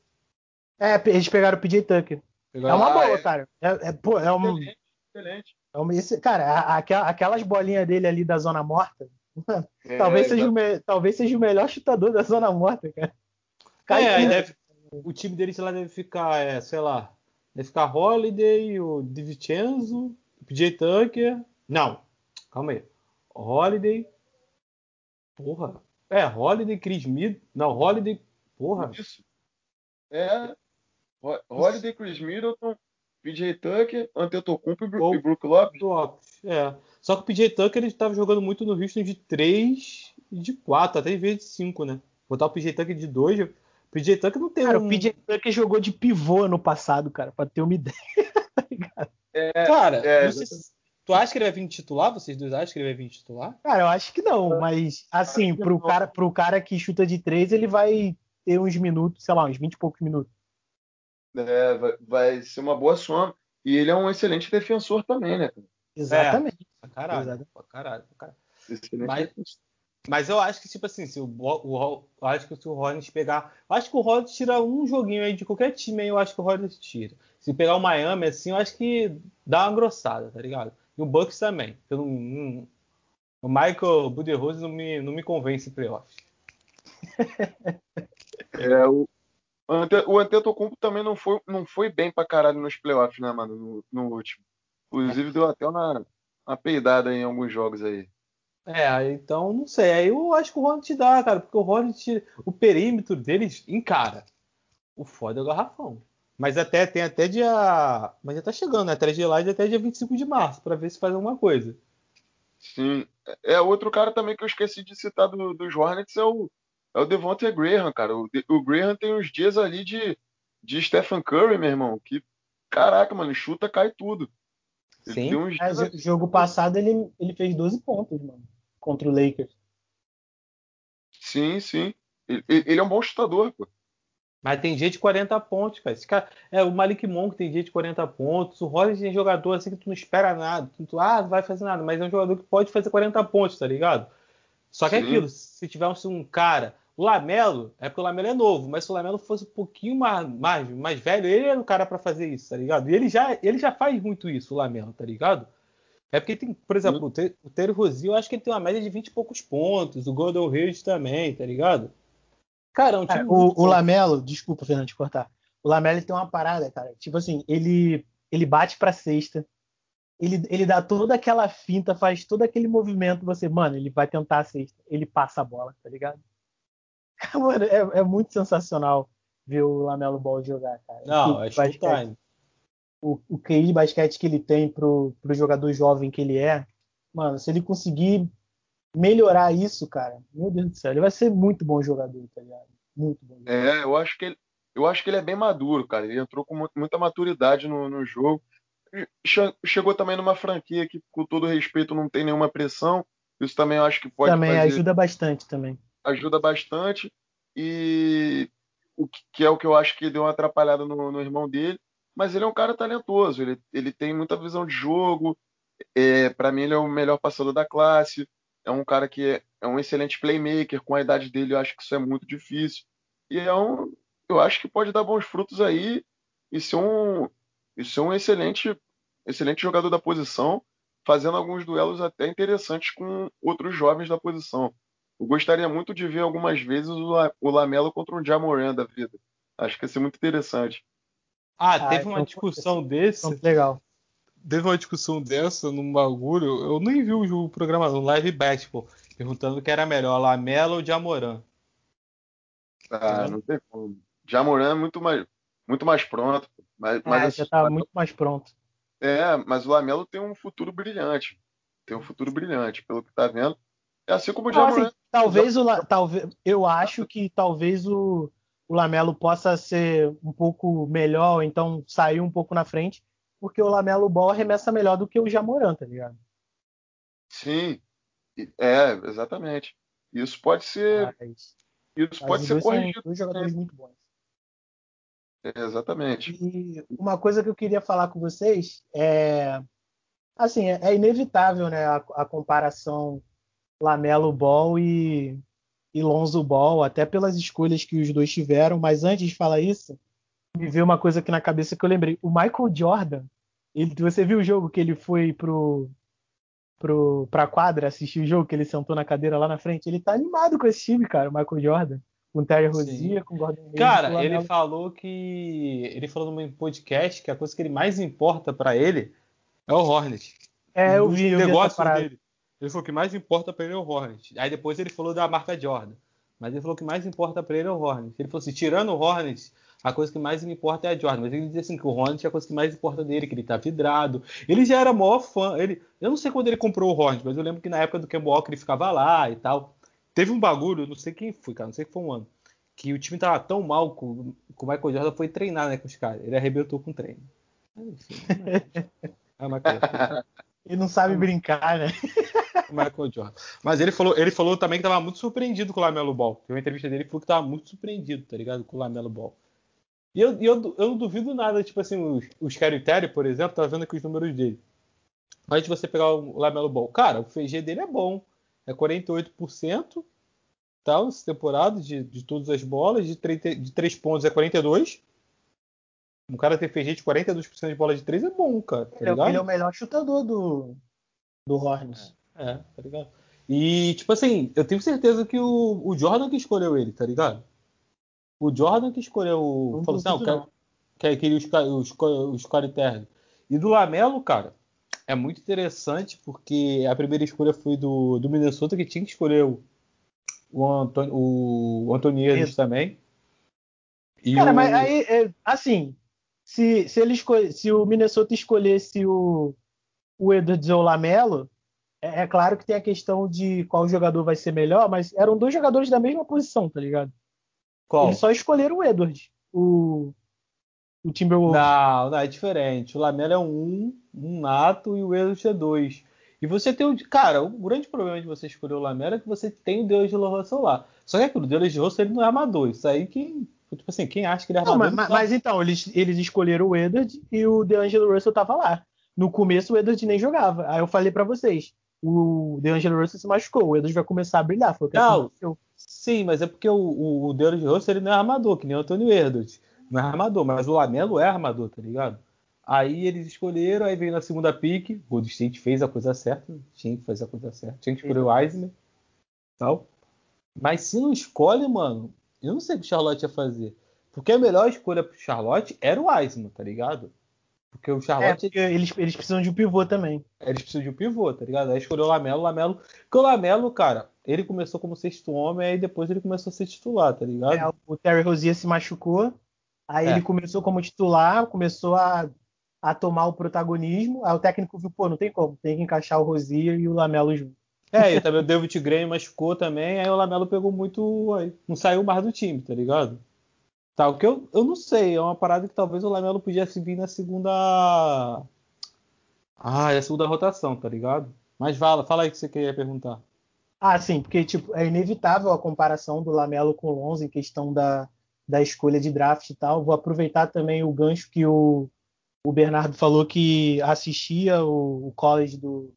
É, eles pegaram o PJ Tucker. Pegaram... É uma boa, é. cara. É, é, pô, é um... Excelente, excelente. Então, esse, cara, aquelas bolinhas dele ali da zona morta, *laughs* é, talvez, seja o talvez seja o melhor chutador da zona morta, cara. Cai é, deve, o time deles lá deve ficar, é, sei lá, deve ficar Holiday, o DiVincenzo, o PJ Tucker. Não, calma aí. Holiday. Porra. É, Holiday, Chris Mid. Não, Holiday. Porra. Isso. É. Holiday, Chris Middleton, PJ Tucker, Antetokounmpo e, Bro e Brook Lopes. Lopes. É. Só que o PJ Tucker ele estava jogando muito no Houston de 3 e de 4, até em vez de 5, né? Botar o PJ Tucker de 2. O PJ Tucker não tem cara, um... o PJ Tucker jogou de pivô no passado, cara, pra ter uma ideia. *laughs* tá é, cara, é, tu acha que ele vai vir titular? Vocês dois acham que ele vai vir titular? Cara, eu acho que não, mas assim, pro cara, pro cara que chuta de 3, ele vai ter uns minutos, sei lá, uns 20 e poucos minutos. É, vai, vai, ser uma boa soma. E ele é um excelente defensor também, né? Exatamente. É, caralho, Exatamente. caralho, caralho. Mas, mas, eu acho que, tipo assim, se o, o, eu acho que se o Hornets pegar. Acho que o Hornets tira um joguinho aí de qualquer time aí, eu acho que o Hornets tira. Se pegar o Miami, assim, eu acho que dá uma grossada, tá ligado? E o Bucks também. Eu não, não, o Michael Budenholzer não me, não me convence em playoffs. *laughs* é, o, o Antetokounmpo também não foi, não foi bem pra caralho nos playoffs, né, mano? No, no último. Inclusive deu até uma, uma peidada em alguns jogos aí. É, então não sei. Aí eu acho que o Hornet dá, cara, porque o Hornet, o perímetro deles encara. O foda é o garrafão. Mas até tem até dia. Mas já tá chegando, né? Até dia até dia 25 de março, para ver se faz alguma coisa. Sim. É outro cara também que eu esqueci de citar do, dos Hornets é o é o Devontae Graham, cara. O, o Graham tem uns dias ali de, de Stephen Curry, meu irmão, que, caraca, mano, chuta, cai tudo. Sim. É, jogo passado ele, ele fez 12 pontos, mano, contra o Lakers. Sim, sim. Ele, ele é um bom chutador, pô. Mas tem gente de 40 pontos, cara. Esse cara é o Malik Monk tem gente de 40 pontos. O Rollins tem jogador assim que tu não espera nada. Tu, ah, não vai fazer nada, mas é um jogador que pode fazer 40 pontos, tá ligado? Só que é aquilo, se tiver um, um cara o Lamelo, é porque o Lamelo é novo, mas se o Lamelo fosse um pouquinho mais, mais, mais velho, ele era o cara para fazer isso, tá ligado? E ele já, ele já faz muito isso, o Lamelo, tá ligado? É porque tem, por exemplo, uhum. o Terry Rozier, eu acho que ele tem uma média de 20 e poucos pontos, o Gordon Hayward também, tá ligado? Cara, é um time é, o, o Lamelo, desculpa, Fernando, de cortar. O Lamelo tem uma parada, cara. Tipo assim, ele, ele bate pra cesta, ele, ele dá toda aquela finta, faz todo aquele movimento, você, mano, ele vai tentar a cesta, ele passa a bola, tá ligado? *laughs* Mano, é, é, muito sensacional ver o Lamelo Ball jogar, cara. Não, é showtime. O, o QI de basquete que ele tem pro, pro jogador jovem que ele é, mano, se ele conseguir melhorar isso, cara, meu Deus do céu, ele vai ser muito bom jogador, tá ligado? Muito bom. Jogador. É, eu acho que ele, eu acho que ele é bem maduro, cara. Ele entrou com muita maturidade no, no jogo. Chegou também numa franquia que, com todo respeito, não tem nenhuma pressão. Isso também eu acho que pode também fazer... ajuda bastante também ajuda bastante e o que é o que eu acho que deu uma atrapalhada no, no irmão dele, mas ele é um cara talentoso, ele, ele tem muita visão de jogo, é, para mim ele é o melhor passador da classe, é um cara que é, é, um excelente playmaker, com a idade dele eu acho que isso é muito difícil, e é um, eu acho que pode dar bons frutos aí e ser um, e ser um excelente, excelente jogador da posição, fazendo alguns duelos até interessantes com outros jovens da posição. Eu gostaria muito de ver algumas vezes o Lamelo contra um Jamoran da vida. Acho que ia ser muito interessante. Ah, ah teve ah, uma discussão desse. Legal. Teve uma discussão dessa num bagulho. Eu nem vi o programa no Live Basketball, perguntando que era melhor, Lamelo ou Jamoran. Ah, não tem como. Jamoran é muito mais, muito mais pronto. Mas, mas é, já tá muito mais pronto. É, mas o Lamelo tem um futuro brilhante. Tem um futuro brilhante, pelo que tá vendo. É assim como o Jamoran. Assim, talvez o talvez eu acho que talvez o, o Lamelo possa ser um pouco melhor, então sair um pouco na frente, porque o Lamelo Ball arremessa melhor do que o Jamoran, tá ligado? Sim, é, exatamente. Isso pode ser. Isso. isso pode ser corrigido. Dois jogadores muito bons. É, exatamente. E uma coisa que eu queria falar com vocês é. Assim, é, é inevitável né, a, a comparação Lamelo Ball e, e Lonzo Ball, até pelas escolhas que os dois tiveram. Mas antes de falar isso, me veio uma coisa aqui na cabeça que eu lembrei. O Michael Jordan, Ele, você viu o jogo que ele foi pro, pro, pra quadra assistir o jogo, que ele sentou na cadeira lá na frente? Ele tá animado com esse time, cara, o Michael Jordan. Com o Terry Rozier, com o Gordon Hayward. Cara, ele falou que. Ele falou num podcast que a coisa que ele mais importa para ele é o Hornet. É, eu vi, eu negócio dele. Ele falou que mais importa para ele é o Hornet. Aí depois ele falou da marca Jordan. Mas ele falou que mais importa para ele é o Hornet. Ele falou assim, tirando o Hornet, a coisa que mais me importa é a Jordan. Mas ele dizia assim que o Hornet é a coisa que mais importa dele, que ele tá vidrado. Ele já era maior fã. Ele, eu não sei quando ele comprou o Hornet, mas eu lembro que na época do Kemba Walker ele ficava lá e tal. Teve um bagulho, não sei quem foi, cara, não sei que foi um ano, que o time tava tão mal que o Michael Jordan foi treinar né, com os caras. Ele arrebentou com o treino. Enfim, *laughs* é uma coisa. Ele não sabe brincar, né? Michael Jordan. Mas ele falou, ele falou também que tava muito surpreendido com o Lamelo Ball. Tem uma entrevista dele que falou que tava muito surpreendido, tá ligado? Com o Lamelo Ball. E eu, eu, eu não duvido nada, tipo assim, os, os Terry, por exemplo, tava vendo aqui os números dele. Mas de você pegar o Lamelo Ball, cara, o FG dele é bom. É 48%, tal, nessa temporada, de, de todas as bolas, de 3, de 3 pontos é 42%. Um cara ter FG de 42% de bola de 3 é bom, cara. Tá ele, é, ele, é o melhor chutador do, do Hornets. É, tá ligado? E, tipo assim, eu tenho certeza que o, o Jordan que escolheu ele, tá ligado? O Jordan que escolheu. Não falou assim, não, quer, quer queria os, os, os Corey Terry. E do Lamelo, cara, é muito interessante porque a primeira escolha foi do, do Minnesota, que tinha que escolher o, o, Antônio, o Antônio também. E cara, o... mas aí, é, assim, se, se, ele escolhe, se o Minnesota escolhesse o, o Edwards ou o Lamelo, é, é, claro que tem a questão de qual jogador vai ser melhor, mas eram dois jogadores da mesma posição, tá ligado? Qual? Eles só escolheram o Edwards. O, o Timberwolves. Não, não, é diferente. O Lamelo é um, um nato e o Edwards é dois. E você tem o. Cara, o grande problema de você escolher o Lamelo é que você tem o Deus de Russell lá. Só que aquilo, o Deus de Russell ele não é amador. Isso aí quem. Tipo assim, quem acha que ele é armador. Não, mas, mas, então, eles, eles escolheram o Edward e o DeAngelo Russell tava lá. No começo o Edward nem jogava. Aí eu falei para vocês, o DeAngelo Russell se machucou, o Edward vai começar a brilhar. Foi o que não, aconteceu. Sim, mas é porque o, o, o DeAngelo Russell ele não é armador, que nem o Antônio Edwards. Não é armador, mas o Lamelo é armador, tá ligado? Aí eles escolheram, aí veio na segunda pick, o Golden State fez a coisa certa, tinha que fazer a coisa certa, tinha que escolher o Eisner, tal. Mas se não escolhe, mano, eu não sei o que o Charlotte ia fazer. Porque a melhor escolha pro Charlotte era o Eisner, tá ligado? Porque o Charlotte. É, porque eles, eles precisam de um pivô também. Eles precisam de um pivô, tá ligado? Aí escolheu o Lamelo, Lamelo. Porque o Lamelo, cara, ele começou como sexto homem, aí depois ele começou a ser titular, tá ligado? É, o Terry Rozier se machucou, aí é. ele começou como titular, começou a, a tomar o protagonismo. Aí o técnico viu, pô, não tem como, tem que encaixar o Rozier e o Lamelo junto. É, e também o David Gray machucou também, aí o Lamelo pegou muito. Aí, não saiu mais do time, tá ligado? Tá, o que eu, eu não sei, é uma parada que talvez o Lamelo pudesse vir na segunda. Ah, é a segunda rotação, tá ligado? Mas fala, fala aí o que você queria perguntar. Ah, sim, porque tipo, é inevitável a comparação do Lamelo com o Lonzo em questão da, da escolha de draft e tal. Vou aproveitar também o gancho que o, o Bernardo falou que assistia o, o college do,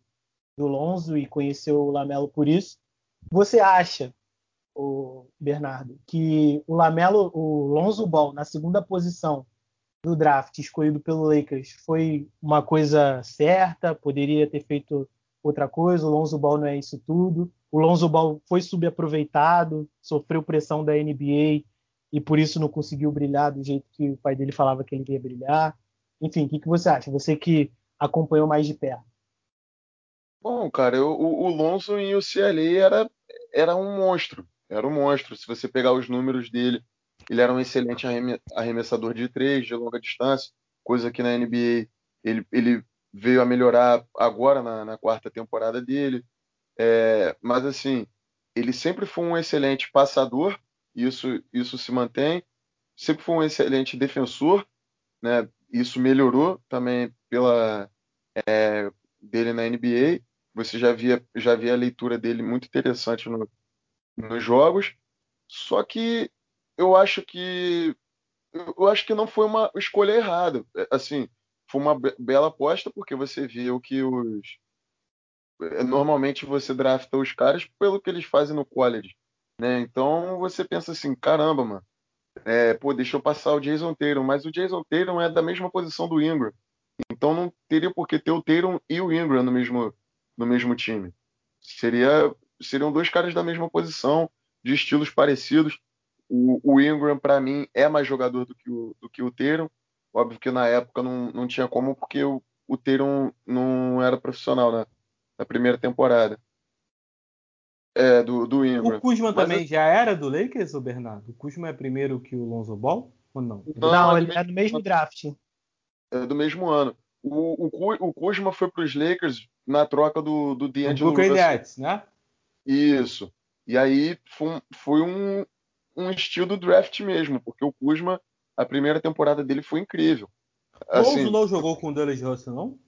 do Lonzo e conheceu o Lamelo por isso. Você acha o Bernardo, que o Lamelo, o Lonzo Ball na segunda posição do draft escolhido pelo Lakers foi uma coisa certa, poderia ter feito outra coisa, o Lonzo Ball não é isso tudo. O Lonzo Ball foi subaproveitado, sofreu pressão da NBA e por isso não conseguiu brilhar do jeito que o pai dele falava que ele ia brilhar. Enfim, o que, que você acha? Você que acompanhou mais de perto. Bom, cara, eu, o, o Lonzo em UCLA era, era um monstro era um monstro. Se você pegar os números dele, ele era um excelente arremessador de três, de longa distância, coisa que na NBA ele, ele veio a melhorar agora na, na quarta temporada dele. É, mas assim, ele sempre foi um excelente passador, isso, isso se mantém. Sempre foi um excelente defensor, né? Isso melhorou também pela é, dele na NBA. Você já via, já via a leitura dele muito interessante no, nos jogos. Só que eu acho que eu acho que não foi uma escolha errada. É, assim, foi uma bela aposta porque você viu que os é, normalmente você drafta os caras pelo que eles fazem no college, né? Então você pensa assim, caramba, mano. É, pô, deixa eu passar o Jason Tatum, mas o Jason Tatum é da mesma posição do Ingram. Então não teria por que ter o Tatum e o Ingram no mesmo, no mesmo time. Seria, seriam dois caras da mesma posição, de estilos parecidos. O, o Ingram, para mim, é mais jogador do que o, do que o Tatum. Óbvio que na época não, não tinha como, porque o, o Tatum não era profissional né, na primeira temporada. É, do, do Ingram. O Kuzma Mas também eu... já era do Lakers, ou Bernardo? O Kuzma é primeiro que o Lonzo Ball? Ou não? Não, não ele é do mesmo draft. É do mesmo ano. O, o, o Kuzma foi para os Lakers na troca do, do D'Angelo Brooklyn Nets, né? Isso. E aí foi, foi um, um estilo do draft mesmo, porque o Kuzma, a primeira temporada dele foi incrível. Assim, Lonzo não jogou com o Dallas Russell, não?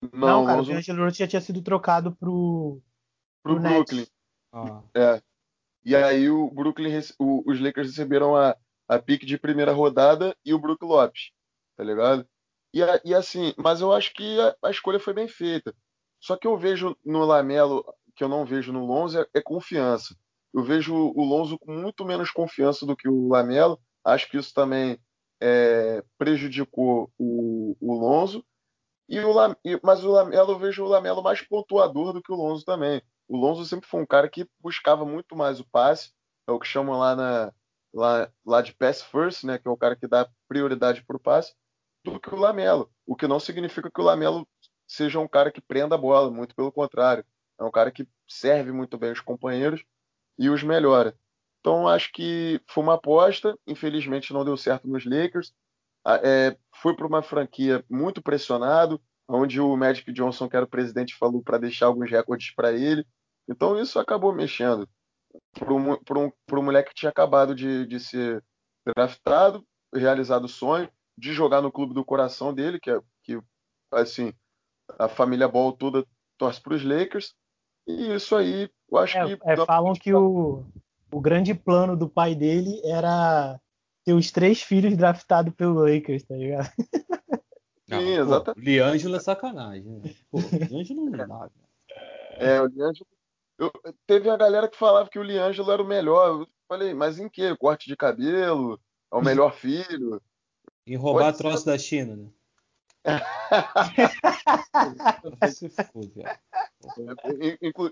Não, não cara, Lonzo... o D'Angelo Russell já tinha sido trocado pro, pro, pro Brooklyn. Ah. É. E aí o Brooklyn, o, os Lakers receberam a, a pique de primeira rodada e o Brook Lopes, tá ligado? E, e assim, mas eu acho que a, a, escolha foi bem feita. Só que eu vejo no Lamelo, que eu não vejo no Lonzo, é, é confiança. Eu vejo o Lonzo com muito menos confiança do que o Lamelo. Acho que isso também é, prejudicou o, o Lonzo. E o, mas o Lamelo, eu vejo o Lamelo mais pontuador do que o Lonzo também. O Lonzo sempre foi um cara que buscava muito mais o passe, é o que chamam lá, na, lá, lá de pass first, né, que é o cara que dá prioridade para o passe, do que o Lamelo. O que não significa que o Lamelo seja um cara que prenda a bola, muito pelo contrário. É um cara que serve muito bem os companheiros e os melhora. Então acho que foi uma aposta, infelizmente não deu certo nos Lakers. É, foi para uma franquia muito pressionado, onde o Magic Johnson, que era o presidente, falou para deixar alguns recordes para ele. Então isso acabou mexendo para um, um, um moleque que tinha acabado de, de ser draftado, realizado o sonho de jogar no clube do coração dele, que é que assim a família Ball toda torce para os Lakers. E isso aí, eu acho é, que. É, falam que o, o grande plano do pai dele era ter os três filhos draftados pelo Lakers, tá ligado? Não, Sim, exatamente. O Liangelo é sacanagem. Né? Pô, o Liangelo não dá. É, o Liangelo. Eu, teve a galera que falava que o Liangelo era o melhor. Eu falei, mas em que? Corte de cabelo? É o *laughs* melhor filho? Em roubar troço da China, né?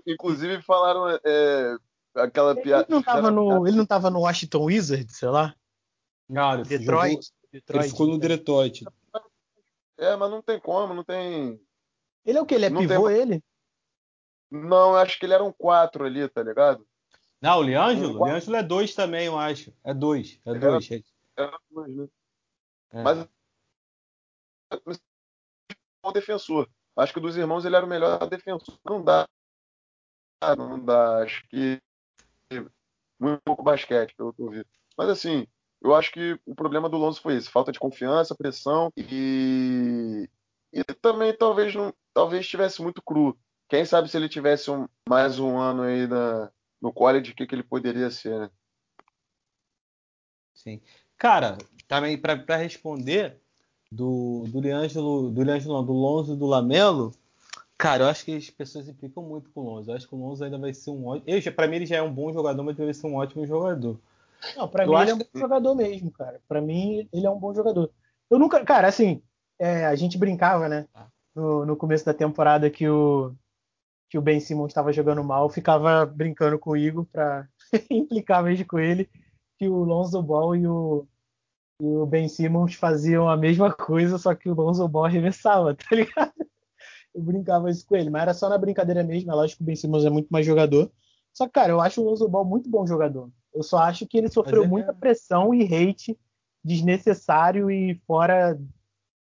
Inclusive falaram é, aquela piada. Ele não tava no, ele não tava no Washington Wizards, sei lá? Não, ele Detroit. Jogou, Detroit. Ele ficou no Detroit. É, mas não tem como, não tem. Ele é o que? Ele é não pivô, tem... ele? Não, acho que ele era um 4 ali, tá ligado? Não, o Liangelo? Um o Liangelo é 2 também, eu acho. É 2. É 2. Era, era dois, né? É. Mas bom defensor. Acho que dos irmãos ele era o melhor defensor. Não dá. Não dá. Acho que muito pouco basquete, pelo que eu vi. Mas assim, eu acho que o problema do Lonzo foi esse: falta de confiança, pressão e. E também talvez não, talvez estivesse muito cru. Quem sabe se ele tivesse um, mais um ano aí na, no college, o que, que ele poderia ser, né? Sim. Cara, também para responder do, do Liangelo, do Liangelo não, do Lonzo e do Lamelo, cara, eu acho que as pessoas implicam muito com o Lonzo. Eu acho que o Lonzo ainda vai ser um ótimo. Para mim ele já é um bom jogador, mas ele vai ser um ótimo jogador. Não, para mim ele é um bom jogador mesmo, cara. Para mim ele é um bom jogador. Eu nunca, cara, assim, é, a gente brincava, né? Ah. No, no começo da temporada que o que o Ben Simmons estava jogando mal, ficava brincando com o Igor para *laughs* implicar mesmo com ele que o Lonzo Ball e o, e o Ben Simmons faziam a mesma coisa, só que o Lonzo Ball arremessava, *laughs* tá ligado? Eu brincava isso com ele, mas era só na brincadeira mesmo. É lógico que o Ben Simmons é muito mais jogador. Só que, cara, eu acho o Lonzo Ball muito bom jogador. Eu só acho que ele sofreu muita pressão e hate desnecessário e fora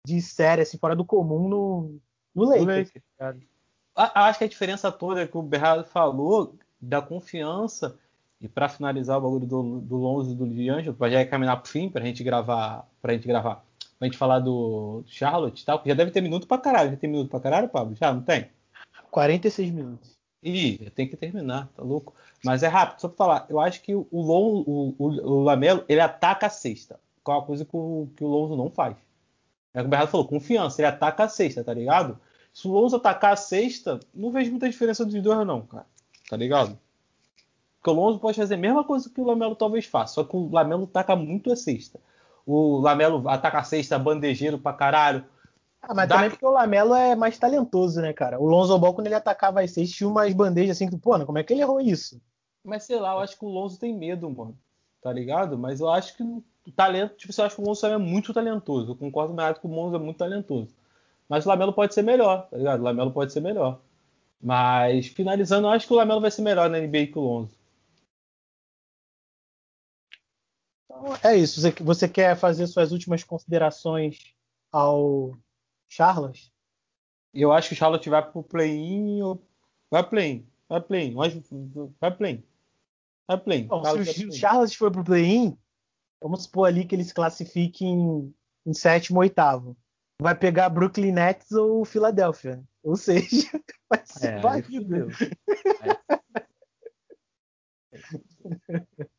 de série, assim, fora do comum no, no Lakers. Acho que a diferença toda é que o Bernardo falou da confiança e para finalizar o bagulho do, do Lonzo e do D'Angelo, para já caminhar pro fim, pra gente gravar, pra gente gravar, pra gente falar do Charlotte e tal, que já deve ter minuto pra caralho. Já tem minuto pra caralho, Pablo? Já, não tem? 46 minutos. Ih, tem que terminar, tá louco? Mas é rápido, só pra falar. Eu acho que o, Lon, o, o, o Lamelo, ele ataca a cesta. Que é uma coisa que o, que o Lonzo não faz. É o que o Bernardo falou, confiança. Ele ataca a cesta, tá ligado? Se o Lonzo atacar a cesta, não vejo muita diferença dos dois, não, cara. Tá ligado? Porque o Lonzo pode fazer a mesma coisa que o Lamelo talvez faça, só que o Lamelo taca muito a cesta. O Lamelo ataca a cesta bandejeiro pra caralho. Ah, mas Dá... também porque o Lamelo é mais talentoso, né, cara? O Lonzo Ball, quando ele atacava as seis, tinha umas bandejas assim que, pô, como é que ele errou isso? Mas sei lá, eu acho que o Lonzo tem medo, mano. Tá ligado? Mas eu acho que o talento, tipo, eu acho que o Lonzo é muito talentoso. Eu concordo mais que o Lonzo é muito talentoso. Mas o Lamelo pode ser melhor, tá ligado? O Lamelo pode ser melhor. Mas finalizando, eu acho que o Lamelo vai ser melhor na NBA que o Lonzo. É isso. Você, quer fazer suas últimas considerações ao Charlotte? Eu acho que o Charlotte vai pro play-in ou... Vai play-in. Vai play-in. Vai play-in. Vai play-in. Bom, se o Charlotte for pro play-in, vamos supor ali que eles classifiquem em sétimo ou oitavo. Vai pegar Brooklyn Nets ou Philadelphia. Ou seja, *laughs* vai ser é, varrido. *laughs* É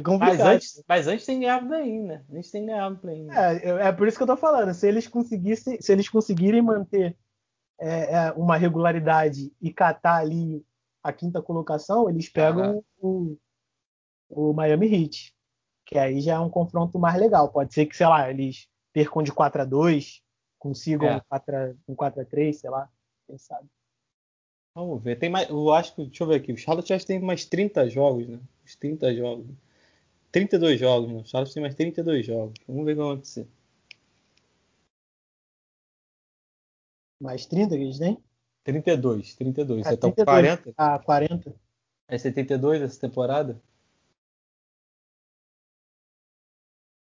complicado. Mas antes, mas antes tem ganhado play né? Antes tem ganhado play É, é por isso que eu tô falando. Se eles conseguissem, se eles conseguirem manter é, é, uma regularidade e catar ali a quinta colocação, eles pegam o, o Miami Heat. Que aí já é um confronto mais legal. Pode ser que, sei lá, eles percam de 4 a 2 consigam é. 4 a, um 4 a 3 sei lá, quem sabe. Vamos ver. Tem mais, eu acho que, deixa eu ver aqui, o Charlotte já tem mais 30 jogos, né? Uns 30 jogos. 32 jogos, né? O Charlotte tem mais 32 jogos. Vamos ver o que vai acontecer. Mais 30 que eles têm? 32, 32. É, Você 32. tá com 40? Ah, 40. É 72 essa temporada?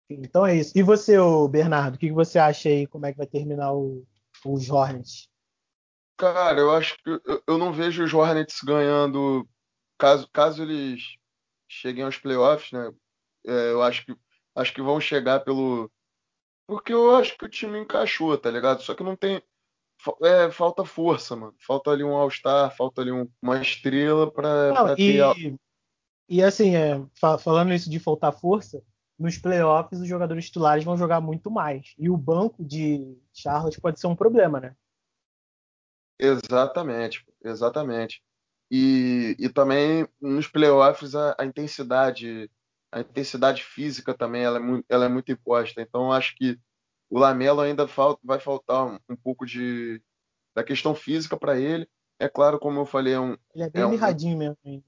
Então é isso. E você, Bernardo, o que você acha aí? Como é que vai terminar o, os Hornets? Cara, eu acho que eu, eu não vejo os Hornets ganhando caso, caso eles cheguem aos playoffs, né? É, eu acho que acho que vão chegar pelo porque eu acho que o time encaixou, tá ligado? Só que não tem é, falta força, mano. Falta ali um All-Star, falta ali um, uma estrela pra, não, pra e, ter. E assim, é, falando isso de faltar força, nos playoffs os jogadores titulares vão jogar muito mais. E o banco de Charlotte pode ser um problema, né? Exatamente, exatamente. E, e também nos playoffs a, a intensidade a intensidade física também ela é muito, ela é muito imposta. Então acho que o Lamelo ainda falta, vai faltar um, um pouco de da questão física para ele. É claro, como eu falei, é um. Ele é bem é mirradinho um, mesmo. Hein?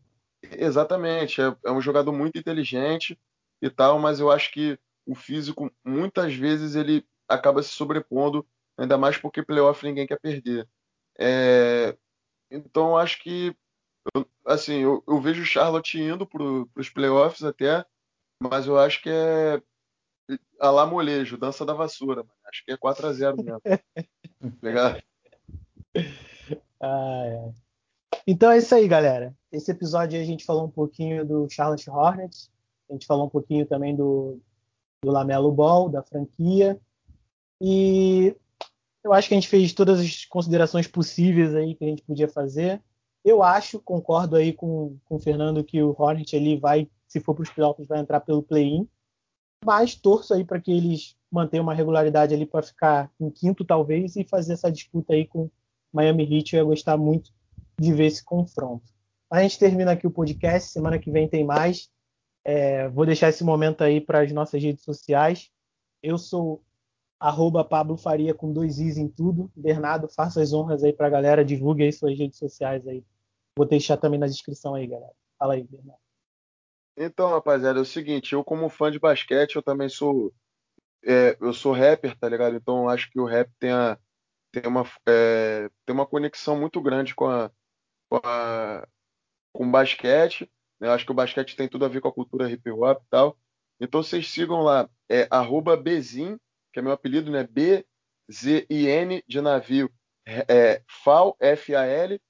Exatamente, é, é um jogador muito inteligente e tal, mas eu acho que o físico muitas vezes ele acaba se sobrepondo, ainda mais porque playoff ninguém quer perder. É, então acho que assim eu, eu, vejo o Charlotte indo para os playoffs até, mas eu acho que é a lá molejo, dança da vassoura, mano. acho que é 4 a 0 mesmo. Legal? Ah, é. Então é isso aí, galera. Esse episódio a gente falou um pouquinho do Charlotte Hornets, a gente falou um pouquinho também do, do Lamelo Ball, da franquia. E eu acho que a gente fez todas as considerações possíveis aí que a gente podia fazer. Eu acho, concordo aí com, com o Fernando, que o Hornet ali vai, se for para os playoffs, vai entrar pelo play-in. Mas torço aí para que eles mantenham uma regularidade ali para ficar em quinto, talvez, e fazer essa disputa aí com Miami Heat. Eu ia gostar muito de ver esse confronto. A gente termina aqui o podcast. Semana que vem tem mais. É, vou deixar esse momento aí para as nossas redes sociais. Eu sou arroba Pablo Faria com dois Is em tudo. Bernardo, faça as honras aí para a galera, divulgue aí suas redes sociais aí. Vou deixar também na descrição aí, galera. Fala aí, Bernardo. Então, rapaziada, é o seguinte, eu como fã de basquete, eu também sou é, eu sou rapper, tá ligado? Então acho que o rap tem, a, tem, uma, é, tem uma conexão muito grande com a, com, a, com o basquete. Eu acho que o basquete tem tudo a ver com a cultura hip hop e tal. Então vocês sigam lá, é arroba que é meu apelido, né? B-Z-I-N de navio, é, FAL, F-A-L,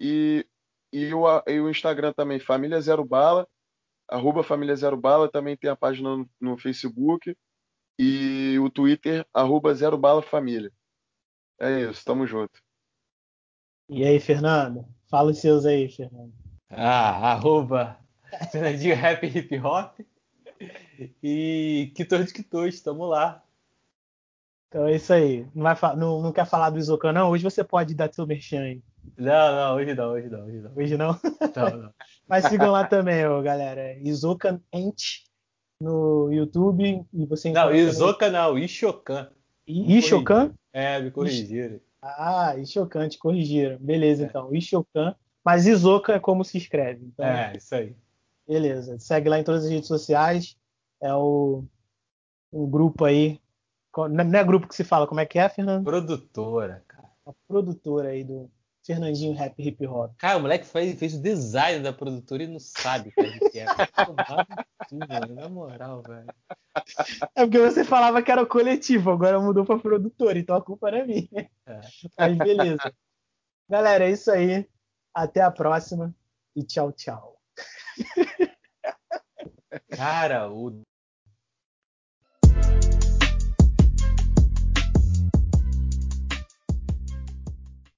e, e, o, e o Instagram também, Família Zero Bala, arroba Família Zero Bala, também tem a página no, no Facebook, e o Twitter, arroba Zero Bala Família. É isso, tamo junto. E aí, Fernando? Fala os seus aí, Fernando. Ah, arroba Fernandinho Rap Hip Hop. E Quitor de Quitor, estamos lá. Então é isso aí. Não, vai, não, não quer falar do Isocan, não? Hoje você pode dar seu merchan aí. Não, não, hoje não, hoje não, hoje não. Hoje não? Não, não. *laughs* Mas sigam lá também, ó, galera. Isocan Ent no YouTube. E você não, Isocan não, Ishokan. Ishokan? É, me corrigiram. Ah, Ishokan, te corrigiram. Beleza, é. então. Ishokan. Mas Isoka é como se escreve. Então, é, isso aí. Beleza. Segue lá em todas as redes sociais. É o um grupo aí. Não é grupo que se fala, como é que é, Fernando? Produtora, cara. A produtora aí do Fernandinho Rap Hip Hop. Cara, o moleque fez, fez o design da produtora e não sabe o que é. Tudo, na moral, velho. É porque você falava que era o coletivo, agora mudou pra produtora, então a culpa não é minha. É. Mas beleza. Galera, é isso aí. Até a próxima e tchau, tchau. Cara, o